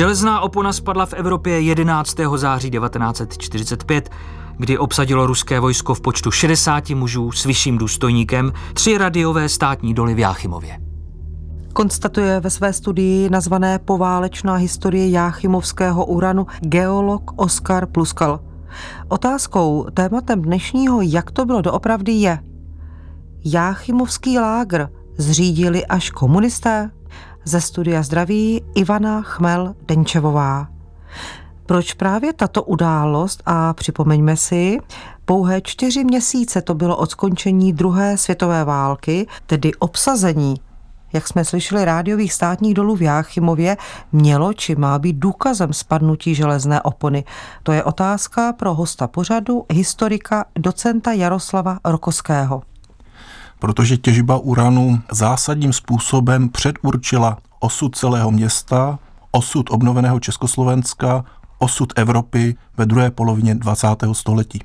Železná opona spadla v Evropě 11. září 1945, kdy obsadilo ruské vojsko v počtu 60 mužů s vyšším důstojníkem tři radiové státní doly v Jáchymově. Konstatuje ve své studii nazvané Poválečná historie Jáchymovského uranu geolog Oskar Pluskal. Otázkou, tématem dnešního Jak to bylo doopravdy je Jáchymovský lágr zřídili až komunisté? Ze studia zdraví Ivana Chmel Denčevová. Proč právě tato událost a připomeňme si, pouhé čtyři měsíce to bylo od skončení druhé světové války, tedy obsazení jak jsme slyšeli, rádiových státních dolů v Jáchymově mělo či má být důkazem spadnutí železné opony. To je otázka pro hosta pořadu, historika, docenta Jaroslava Rokoského. Protože těžba uranu zásadním způsobem předurčila osud celého města, osud obnoveného Československa, osud Evropy ve druhé polovině 20. století.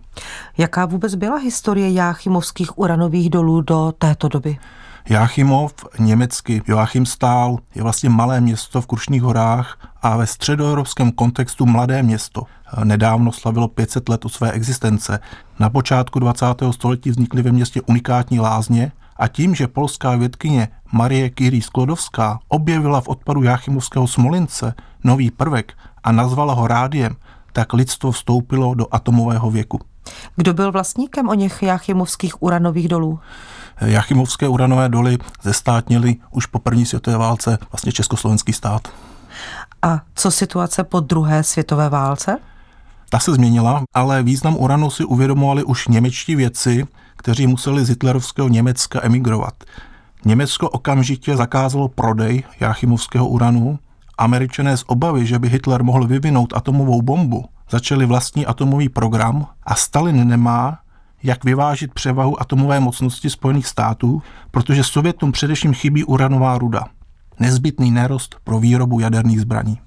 Jaká vůbec byla historie jáchymovských uranových dolů do této doby? Jáchymov, německy Joachimstál, je vlastně malé město v Krušných horách a ve středoevropském kontextu mladé město. Nedávno slavilo 500 let o své existence. Na počátku 20. století vznikly ve městě unikátní lázně a tím, že polská vědkyně Marie Curie Sklodovská objevila v odpadu Jáchymovského Smolince nový prvek a nazvala ho rádiem, tak lidstvo vstoupilo do atomového věku. Kdo byl vlastníkem o něch Jáchymovských uranových dolů? Jachimovské uranové doly zestátnili už po první světové válce vlastně československý stát. A co situace po druhé světové válce? Ta se změnila, ale význam uranu si uvědomovali už němečtí vědci, kteří museli z hitlerovského Německa emigrovat. Německo okamžitě zakázalo prodej Jachimovského uranu. Američané z obavy, že by Hitler mohl vyvinout atomovou bombu, začali vlastní atomový program a Stalin nemá jak vyvážit převahu atomové mocnosti Spojených států, protože Sovětům především chybí uranová ruda. Nezbytný nerost pro výrobu jaderných zbraní.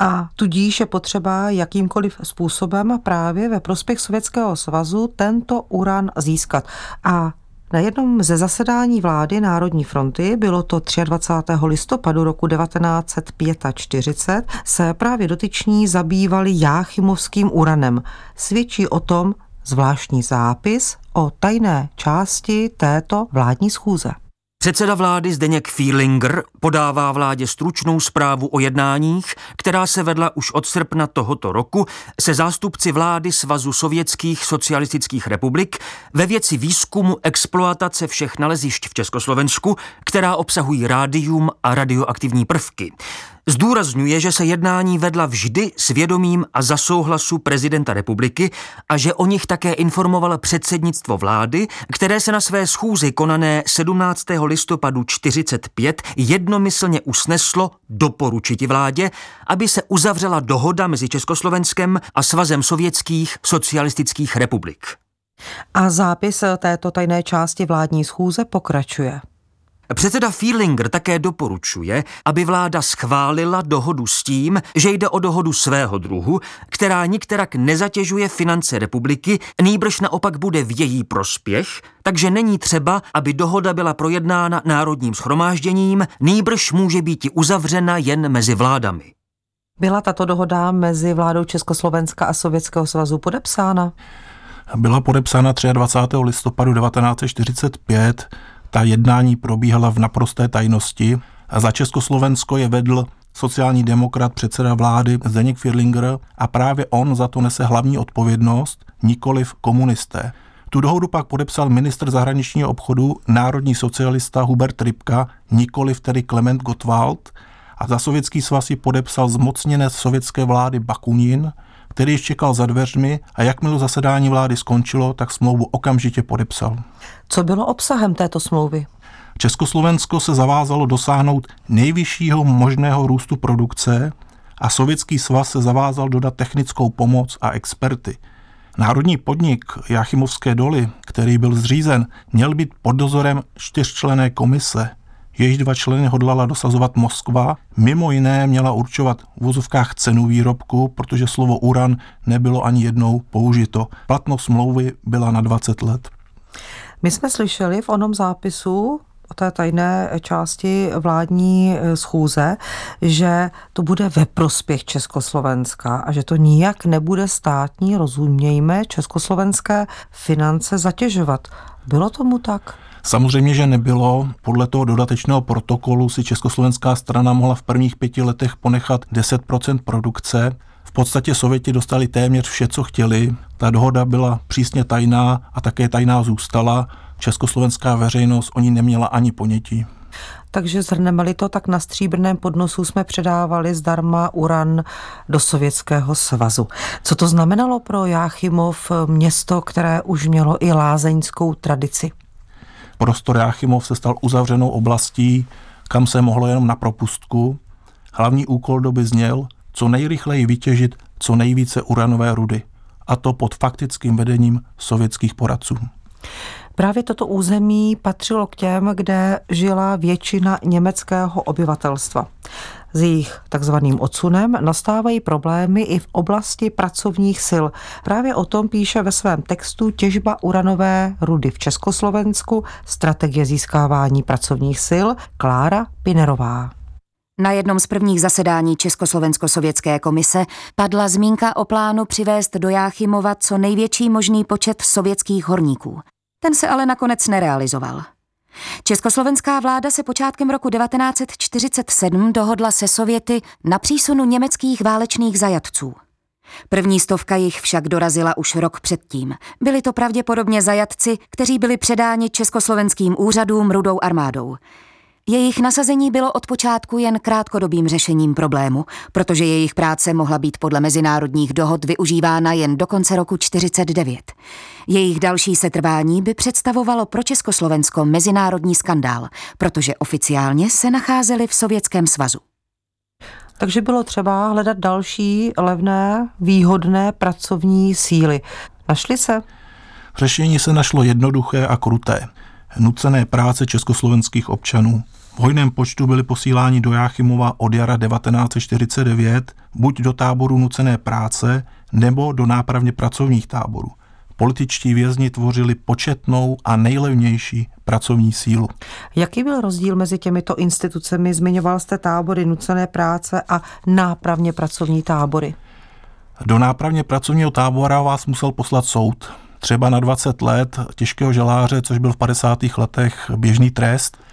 A tudíž je potřeba jakýmkoliv způsobem právě ve prospěch Sovětského svazu tento uran získat. A na jednom ze zasedání vlády Národní fronty, bylo to 23. listopadu roku 1945, se právě dotyční zabývali Jáchymovským uranem. Svědčí o tom zvláštní zápis o tajné části této vládní schůze. Předseda vlády Zdeněk Fielinger podává vládě stručnou zprávu o jednáních, která se vedla už od srpna tohoto roku se zástupci vlády Svazu sovětských socialistických republik ve věci výzkumu exploatace všech nalezišť v Československu, která obsahují rádium a radioaktivní prvky. Zdůrazňuje, že se jednání vedla vždy s vědomím a za souhlasu prezidenta republiky a že o nich také informoval předsednictvo vlády, které se na své schůzi konané 17. listopadu 45 jednomyslně usneslo doporučiti vládě, aby se uzavřela dohoda mezi Československem a Svazem sovětských socialistických republik. A zápis této tajné části vládní schůze pokračuje. Předseda Feelinger také doporučuje, aby vláda schválila dohodu s tím, že jde o dohodu svého druhu, která nikterak nezatěžuje finance republiky, nýbrž naopak bude v její prospěch, takže není třeba, aby dohoda byla projednána národním schromážděním, nýbrž může být uzavřena jen mezi vládami. Byla tato dohoda mezi vládou Československa a Sovětského svazu podepsána? Byla podepsána 23. listopadu 1945 ta jednání probíhala v naprosté tajnosti a za Československo je vedl sociální demokrat, předseda vlády Zdeněk Firlinger a právě on za to nese hlavní odpovědnost, nikoliv komunisté. Tu dohodu pak podepsal ministr zahraničního obchodu, národní socialista Hubert Rybka, nikoliv tedy Klement Gottwald, a za sovětský svaz ji podepsal zmocněnec sovětské vlády Bakunin, který již čekal za dveřmi a jakmile zasedání vlády skončilo, tak smlouvu okamžitě podepsal. Co bylo obsahem této smlouvy? Československo se zavázalo dosáhnout nejvyššího možného růstu produkce a Sovětský svaz se zavázal dodat technickou pomoc a experty. Národní podnik Jachimovské doly, který byl zřízen, měl být pod dozorem čtyřčlené komise, jejíž dva členy hodlala dosazovat Moskva, mimo jiné měla určovat v vozovkách cenu výrobku, protože slovo uran nebylo ani jednou použito. Platnost smlouvy byla na 20 let. My jsme slyšeli v onom zápisu o té tajné části vládní eh, schůze, že to bude ve prospěch Československa a že to nijak nebude státní, rozumějme, československé finance zatěžovat. Bylo tomu tak? Samozřejmě, že nebylo. Podle toho dodatečného protokolu si československá strana mohla v prvních pěti letech ponechat 10% produkce. V podstatě Sověti dostali téměř vše, co chtěli. Ta dohoda byla přísně tajná a také tajná zůstala. Československá veřejnost o ní neměla ani ponětí. Takže zhrneme-li to, tak na stříbrném podnosu jsme předávali zdarma uran do Sovětského svazu. Co to znamenalo pro Jáchymov, město, které už mělo i lázeňskou tradici? Prostor Jáchymov se stal uzavřenou oblastí, kam se mohlo jenom na propustku. Hlavní úkol doby zněl co nejrychleji vytěžit co nejvíce uranové rudy, a to pod faktickým vedením sovětských poradců. Právě toto území patřilo k těm, kde žila většina německého obyvatelstva. S jejich takzvaným odsunem nastávají problémy i v oblasti pracovních sil. Právě o tom píše ve svém textu Těžba uranové rudy v Československu, strategie získávání pracovních sil Klára Pinerová. Na jednom z prvních zasedání Československo-sovětské komise padla zmínka o plánu přivést do Jáchymova co největší možný počet sovětských horníků. Ten se ale nakonec nerealizoval. Československá vláda se počátkem roku 1947 dohodla se Sověty na přísunu německých válečných zajatců. První stovka jich však dorazila už rok předtím. Byli to pravděpodobně zajatci, kteří byli předáni československým úřadům rudou armádou. Jejich nasazení bylo od počátku jen krátkodobým řešením problému, protože jejich práce mohla být podle mezinárodních dohod využívána jen do konce roku 49. Jejich další setrvání by představovalo pro Československo mezinárodní skandál, protože oficiálně se nacházeli v Sovětském svazu. Takže bylo třeba hledat další levné, výhodné pracovní síly. Našli se? Řešení se našlo jednoduché a kruté. Nucené práce československých občanů. V hojném počtu byli posíláni do Jáchymova od jara 1949 buď do táboru nucené práce, nebo do nápravně pracovních táborů. Političtí vězni tvořili početnou a nejlevnější pracovní sílu. Jaký byl rozdíl mezi těmito institucemi? Zmiňoval jste tábory nucené práce a nápravně pracovní tábory. Do nápravně pracovního tábora vás musel poslat soud. Třeba na 20 let těžkého želáře, což byl v 50. letech běžný trest –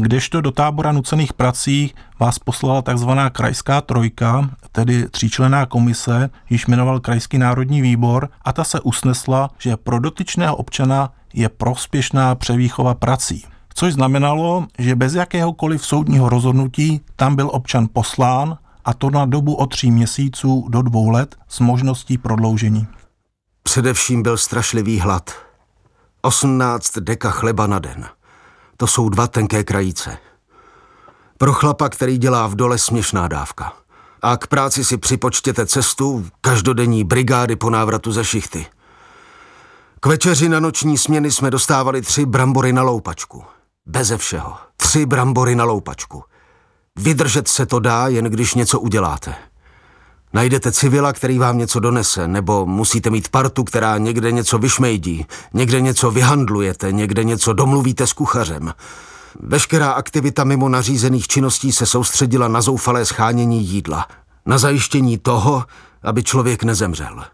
kdežto do tábora nucených prací vás poslala takzvaná krajská trojka, tedy tříčlená komise, již jmenoval Krajský národní výbor a ta se usnesla, že pro dotyčného občana je prospěšná převýchova prací. Což znamenalo, že bez jakéhokoliv soudního rozhodnutí tam byl občan poslán a to na dobu od tří měsíců do dvou let s možností prodloužení. Především byl strašlivý hlad. 18 deka chleba na den. To jsou dva tenké krajíce. Pro chlapa, který dělá v dole směšná dávka. A k práci si připočtěte cestu každodenní brigády po návratu ze šichty. K večeři na noční směny jsme dostávali tři brambory na loupačku. Beze všeho. Tři brambory na loupačku. Vydržet se to dá, jen když něco uděláte. Najdete civila, který vám něco donese, nebo musíte mít partu, která někde něco vyšmejdí, někde něco vyhandlujete, někde něco domluvíte s kuchařem. Veškerá aktivita mimo nařízených činností se soustředila na zoufalé schánění jídla, na zajištění toho, aby člověk nezemřel.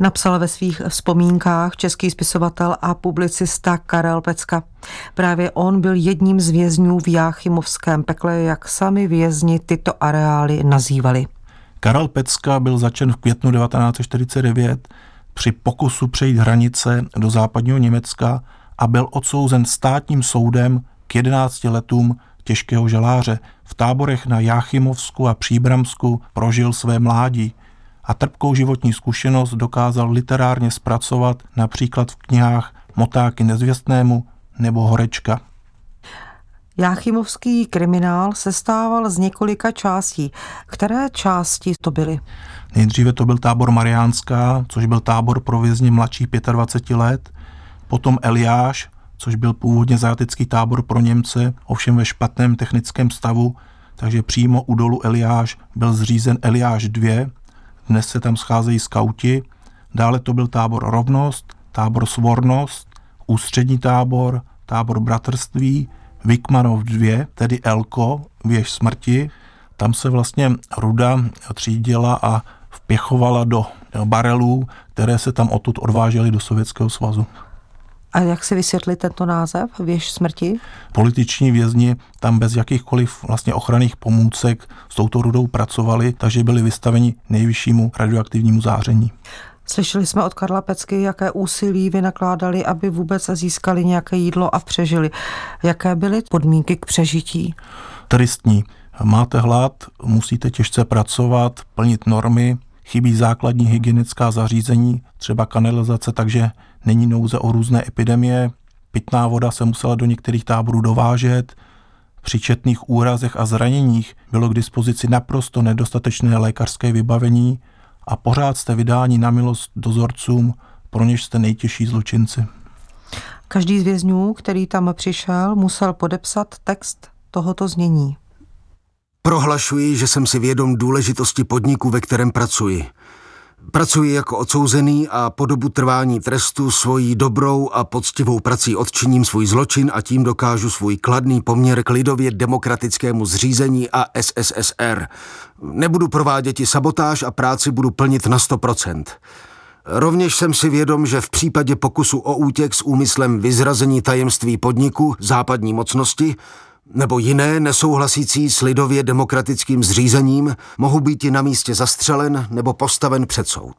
Napsal ve svých vzpomínkách český spisovatel a publicista Karel Pecka. Právě on byl jedním z vězňů v Jáchymovském pekle, jak sami vězni tyto areály nazývali. Karel Pecka byl začen v květnu 1949 při pokusu přejít hranice do západního Německa a byl odsouzen státním soudem k 11 letům těžkého želáře. V táborech na Jáchymovsku a Příbramsku prožil své mládí a trpkou životní zkušenost dokázal literárně zpracovat například v knihách Motáky nezvěstnému nebo Horečka. Jáchymovský kriminál se stával z několika částí. Které části to byly? Nejdříve to byl tábor Mariánská, což byl tábor pro vězně mladší 25 let, potom Eliáš, což byl původně zajatický tábor pro Němce, ovšem ve špatném technickém stavu, takže přímo u dolu Eliáš byl zřízen Eliáš 2, dnes se tam scházejí skauti, dále to byl tábor Rovnost, tábor Svornost, ústřední tábor, tábor bratrství, Vikmanov 2, tedy Elko, věž smrti. Tam se vlastně ruda třídila a vpěchovala do barelů, které se tam odtud odvážely do Sovětského svazu. A jak si vysvětlit tento název, věž smrti? Političní vězni tam bez jakýchkoliv vlastně ochranných pomůcek s touto rudou pracovali, takže byli vystaveni nejvyššímu radioaktivnímu záření. Slyšeli jsme od Karla Pecky, jaké úsilí vynakládali, aby vůbec získali nějaké jídlo a přežili. Jaké byly podmínky k přežití? Tristní. Máte hlad, musíte těžce pracovat, plnit normy, chybí základní hygienická zařízení, třeba kanalizace, takže není nouze o různé epidemie. Pitná voda se musela do některých táborů dovážet. Při četných úrazech a zraněních bylo k dispozici naprosto nedostatečné lékařské vybavení a pořád jste vydáni na milost dozorcům, pro něž jste nejtěžší zločinci. Každý z vězňů, který tam přišel, musel podepsat text tohoto znění. Prohlašuji, že jsem si vědom důležitosti podniku, ve kterém pracuji. Pracuji jako odsouzený a po dobu trvání trestu svojí dobrou a poctivou prací odčiním svůj zločin a tím dokážu svůj kladný poměr k lidově demokratickému zřízení a SSSR. Nebudu provádět i sabotáž a práci budu plnit na 100%. Rovněž jsem si vědom, že v případě pokusu o útěk s úmyslem vyzrazení tajemství podniku západní mocnosti nebo jiné nesouhlasící s lidově demokratickým zřízením mohou být i na místě zastřelen nebo postaven před soud.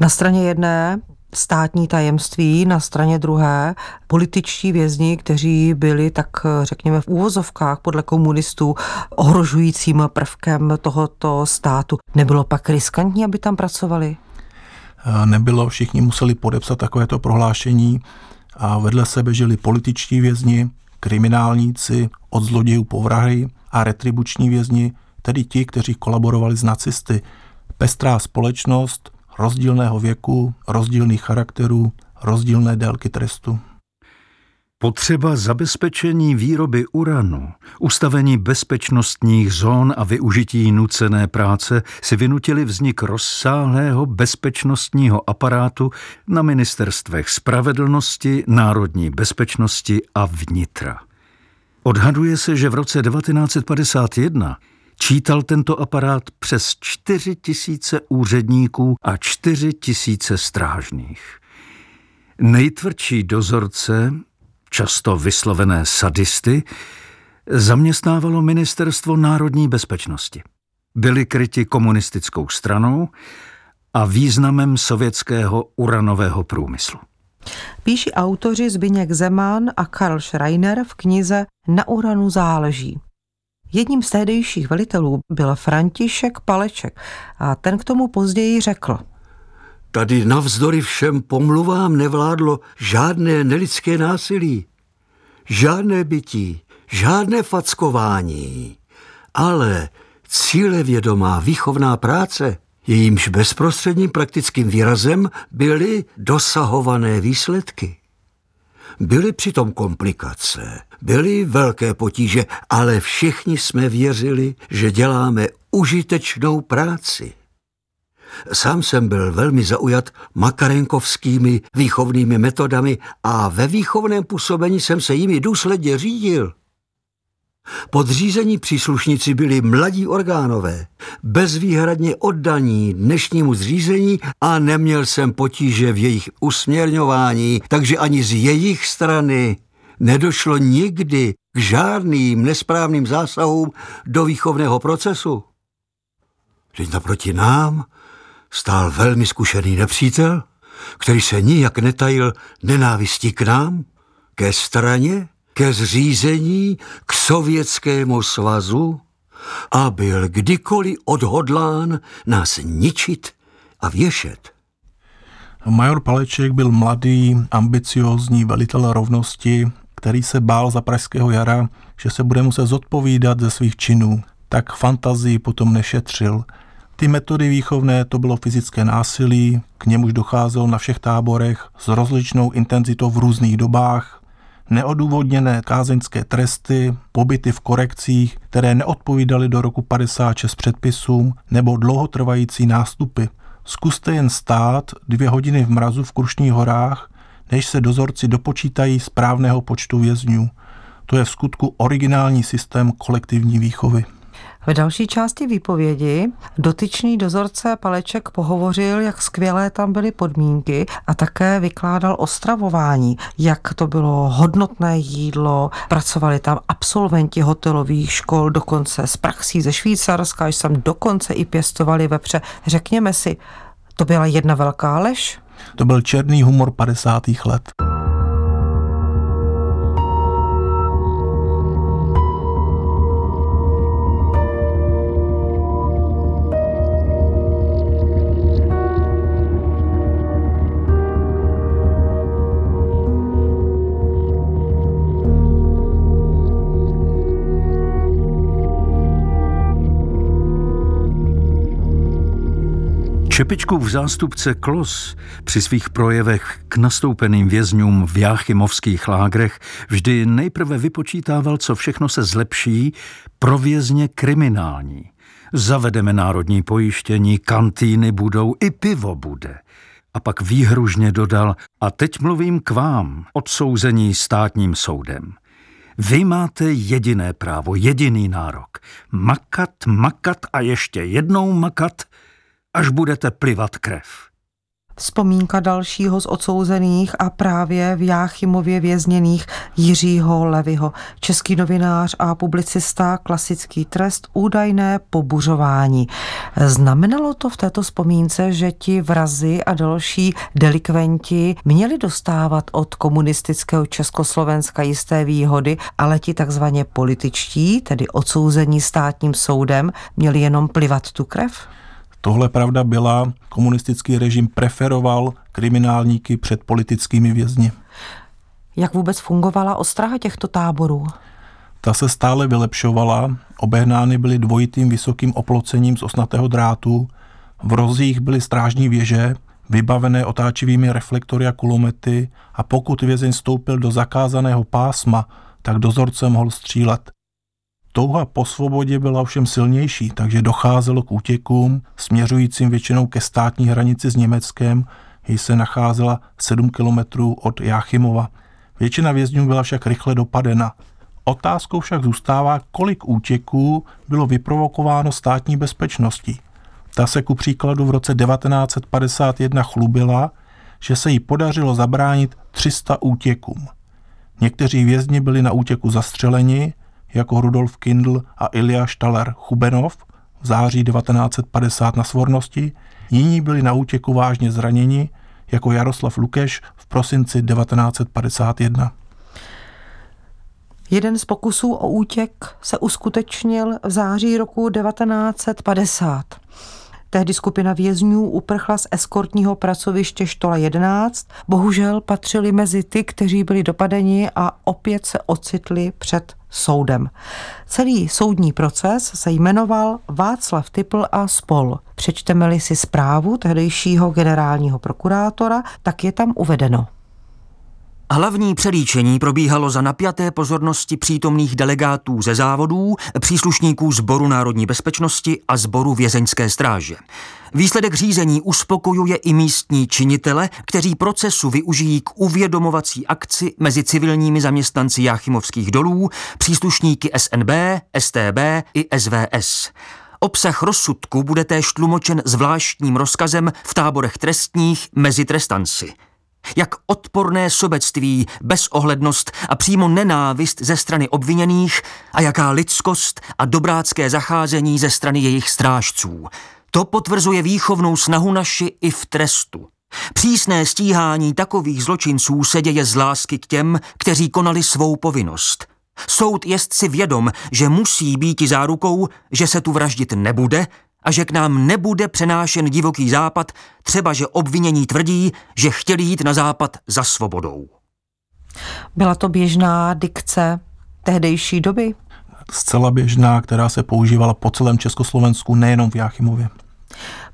Na straně jedné státní tajemství, na straně druhé političtí vězni, kteří byli tak řekněme v úvozovkách podle komunistů ohrožujícím prvkem tohoto státu. Nebylo pak riskantní, aby tam pracovali? Nebylo, všichni museli podepsat takovéto prohlášení a vedle sebe žili političtí vězni, kriminálníci, od zlodějů po vrahy a retribuční vězni, tedy ti, kteří kolaborovali s nacisty. Pestrá společnost rozdílného věku, rozdílných charakterů, rozdílné délky trestu. Potřeba zabezpečení výroby uranu, ustavení bezpečnostních zón a využití nucené práce si vynutili vznik rozsáhlého bezpečnostního aparátu na ministerstvech spravedlnosti, národní bezpečnosti a vnitra. Odhaduje se, že v roce 1951 čítal tento aparát přes 4 tisíce úředníků a 4 tisíce strážných. Nejtvrdší dozorce často vyslovené sadisty, zaměstnávalo Ministerstvo národní bezpečnosti. Byli kryti komunistickou stranou a významem sovětského uranového průmyslu. Píší autoři Zbyněk Zeman a Karl Schreiner v knize Na uranu záleží. Jedním z tehdejších velitelů byl František Paleček a ten k tomu později řekl – Tady navzdory všem pomluvám nevládlo žádné nelidské násilí, žádné bytí, žádné fackování, ale cílevědomá výchovná práce, jejímž bezprostředním praktickým výrazem byly dosahované výsledky. Byly přitom komplikace, byly velké potíže, ale všichni jsme věřili, že děláme užitečnou práci. Sám jsem byl velmi zaujat makarenkovskými výchovnými metodami a ve výchovném působení jsem se jimi důsledně řídil. Podřízení příslušníci byli mladí orgánové, bezvýhradně oddaní dnešnímu zřízení a neměl jsem potíže v jejich usměrňování, takže ani z jejich strany nedošlo nikdy k žádným nesprávným zásahům do výchovného procesu. Teď naproti nám stál velmi zkušený nepřítel, který se nijak netajil nenávistí k nám, ke straně, ke zřízení, k sovětskému svazu a byl kdykoliv odhodlán nás ničit a věšet. Major Paleček byl mladý, ambiciózní velitel rovnosti, který se bál za pražského jara, že se bude muset zodpovídat ze svých činů. Tak fantazii potom nešetřil – ty metody výchovné to bylo fyzické násilí, k němuž docházelo na všech táborech s rozličnou intenzitou v různých dobách, neodůvodněné kázeňské tresty, pobyty v korekcích, které neodpovídaly do roku 56 předpisům, nebo dlouhotrvající nástupy. Zkuste jen stát dvě hodiny v mrazu v Krušních horách, než se dozorci dopočítají správného počtu vězňů. To je v skutku originální systém kolektivní výchovy. V další části výpovědi dotyčný dozorce Paleček pohovořil, jak skvělé tam byly podmínky a také vykládal o stravování, jak to bylo hodnotné jídlo, pracovali tam absolventi hotelových škol, dokonce z praxí ze Švýcarska, až tam dokonce i pěstovali vepře. Řekněme si, to byla jedna velká lež? To byl černý humor 50. let. Čepičkův zástupce Klos při svých projevech k nastoupeným vězňům v jáchymovských lágrech vždy nejprve vypočítával, co všechno se zlepší pro vězně kriminální. Zavedeme národní pojištění, kantýny budou, i pivo bude. A pak výhružně dodal, a teď mluvím k vám, odsouzení státním soudem. Vy máte jediné právo, jediný nárok. Makat, makat a ještě jednou makat – až budete plivat krev. Vzpomínka dalšího z odsouzených a právě v Jáchymově vězněných Jiřího Levyho. Český novinář a publicista, klasický trest, údajné pobuřování. Znamenalo to v této vzpomínce, že ti vrazy a další delikventi měli dostávat od komunistického Československa jisté výhody, ale ti takzvaně političtí, tedy odsouzení státním soudem, měli jenom plivat tu krev? Tohle pravda byla, komunistický režim preferoval kriminálníky před politickými vězni. Jak vůbec fungovala ostraha těchto táborů? Ta se stále vylepšovala, obehnány byly dvojitým vysokým oplocením z osnatého drátu, v rozích byly strážní věže, vybavené otáčivými reflektory a kulomety a pokud vězeň stoupil do zakázaného pásma, tak dozorce mohl střílet. Touha po svobodě byla ovšem silnější, takže docházelo k útěkům, směřujícím většinou ke státní hranici s Německem, jež se nacházela 7 kilometrů od Jáchymova. Většina vězňů byla však rychle dopadena. Otázkou však zůstává, kolik útěků bylo vyprovokováno státní bezpečností. Ta se ku příkladu v roce 1951 chlubila, že se jí podařilo zabránit 300 útěkům. Někteří vězni byli na útěku zastřeleni, jako Rudolf Kindl a Ilja Štaler Chubenov v září 1950 na Svornosti, jiní byli na útěku vážně zraněni, jako Jaroslav Lukeš v prosinci 1951. Jeden z pokusů o útěk se uskutečnil v září roku 1950. Tehdy skupina vězňů uprchla z eskortního pracoviště Štola 11. Bohužel patřili mezi ty, kteří byli dopadeni a opět se ocitli před soudem. Celý soudní proces se jmenoval Václav Typl a spol. Přečteme-li si zprávu tehdejšího generálního prokurátora, tak je tam uvedeno. Hlavní přelíčení probíhalo za napjaté pozornosti přítomných delegátů ze závodů, příslušníků Sboru národní bezpečnosti a Sboru vězeňské stráže. Výsledek řízení uspokojuje i místní činitele, kteří procesu využijí k uvědomovací akci mezi civilními zaměstnanci Jáchymovských dolů, příslušníky SNB, STB i SVS. Obsah rozsudku bude též tlumočen zvláštním rozkazem v táborech trestních mezi trestanci – jak odporné sobectví, bezohlednost a přímo nenávist ze strany obviněných a jaká lidskost a dobrácké zacházení ze strany jejich strážců. To potvrzuje výchovnou snahu naši i v trestu. Přísné stíhání takových zločinců se děje z lásky k těm, kteří konali svou povinnost. Soud jest si vědom, že musí být zárukou, že se tu vraždit nebude a že k nám nebude přenášen divoký západ, třeba že obvinění tvrdí, že chtěli jít na západ za svobodou. Byla to běžná dikce tehdejší doby? Zcela běžná, která se používala po celém Československu, nejenom v Jáchymově.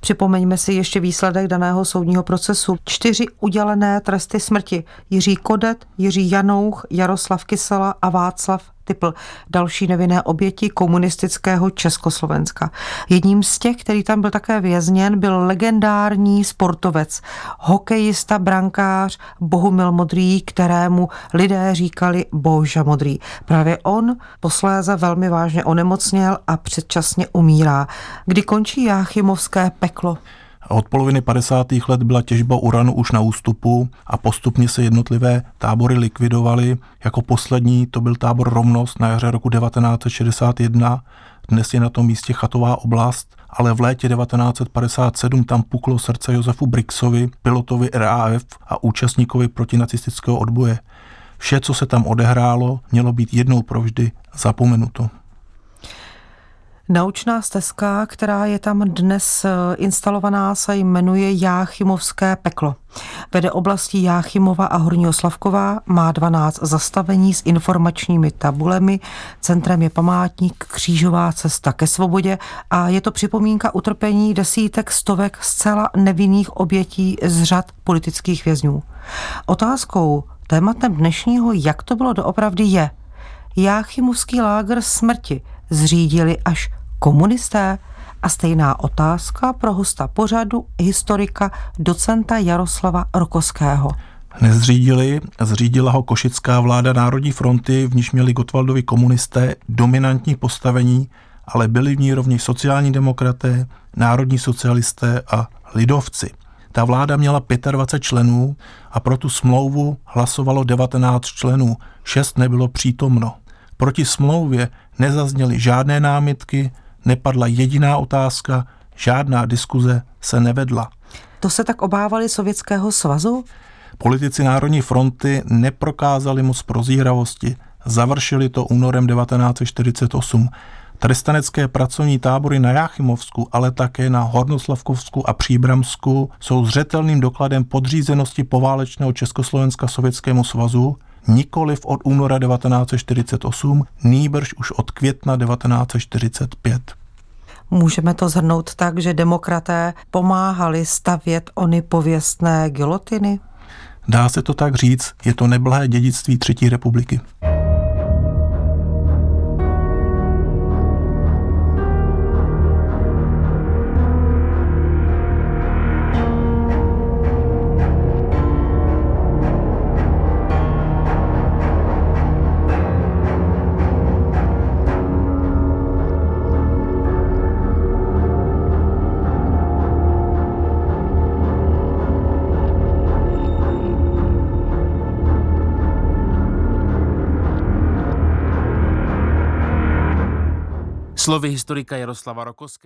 Připomeňme si ještě výsledek daného soudního procesu. Čtyři udělené tresty smrti. Jiří Kodet, Jiří Janouch, Jaroslav Kysela a Václav Typl, další nevinné oběti komunistického Československa. Jedním z těch, který tam byl také vězněn, byl legendární sportovec, hokejista, brankář Bohumil Modrý, kterému lidé říkali Boža Modrý. Právě on posléze velmi vážně onemocněl a předčasně umírá. Kdy končí Jáchymovské peklo? Od poloviny 50. let byla těžba uranu už na ústupu a postupně se jednotlivé tábory likvidovaly. Jako poslední to byl tábor Romnost na jaře roku 1961. Dnes je na tom místě chatová oblast, ale v létě 1957 tam puklo srdce Josefu Brixovi, pilotovi RAF a účastníkovi protinacistického odboje. Vše, co se tam odehrálo, mělo být jednou provždy zapomenuto. Naučná stezka, která je tam dnes eh, instalovaná, se jmenuje Jáchymovské peklo. Vede oblastí Jáchymova a Horního Slavková, má 12 zastavení s informačními tabulemi, centrem je památník Křížová cesta ke svobodě a je to připomínka utrpení desítek stovek zcela nevinných obětí z řad politických vězňů. Otázkou, tématem dnešního, jak to bylo doopravdy je, Jáchymovský lágr smrti zřídili až komunisté? A stejná otázka pro hosta pořadu, historika, docenta Jaroslava Rokoského. Nezřídili, zřídila ho košická vláda Národní fronty, v níž měli Gotwaldovi komunisté dominantní postavení, ale byli v ní rovněž sociální demokraté, národní socialisté a lidovci. Ta vláda měla 25 členů a pro tu smlouvu hlasovalo 19 členů, 6 nebylo přítomno. Proti smlouvě nezazněly žádné námitky, nepadla jediná otázka, žádná diskuze se nevedla. To se tak obávali Sovětského svazu? Politici Národní fronty neprokázali moc prozíravosti. Završili to únorem 1948. Trestanecké pracovní tábory na Jáchymovsku, ale také na Hornoslavkovsku a Příbramsku jsou zřetelným dokladem podřízenosti poválečného Československa Sovětskému svazu, nikoliv od února 1948, nýbrž už od května 1945. Můžeme to zhrnout tak, že demokraté pomáhali stavět ony pověstné gilotiny? Dá se to tak říct, je to neblahé dědictví Třetí republiky. Slovy historika Jaroslava Rokoské.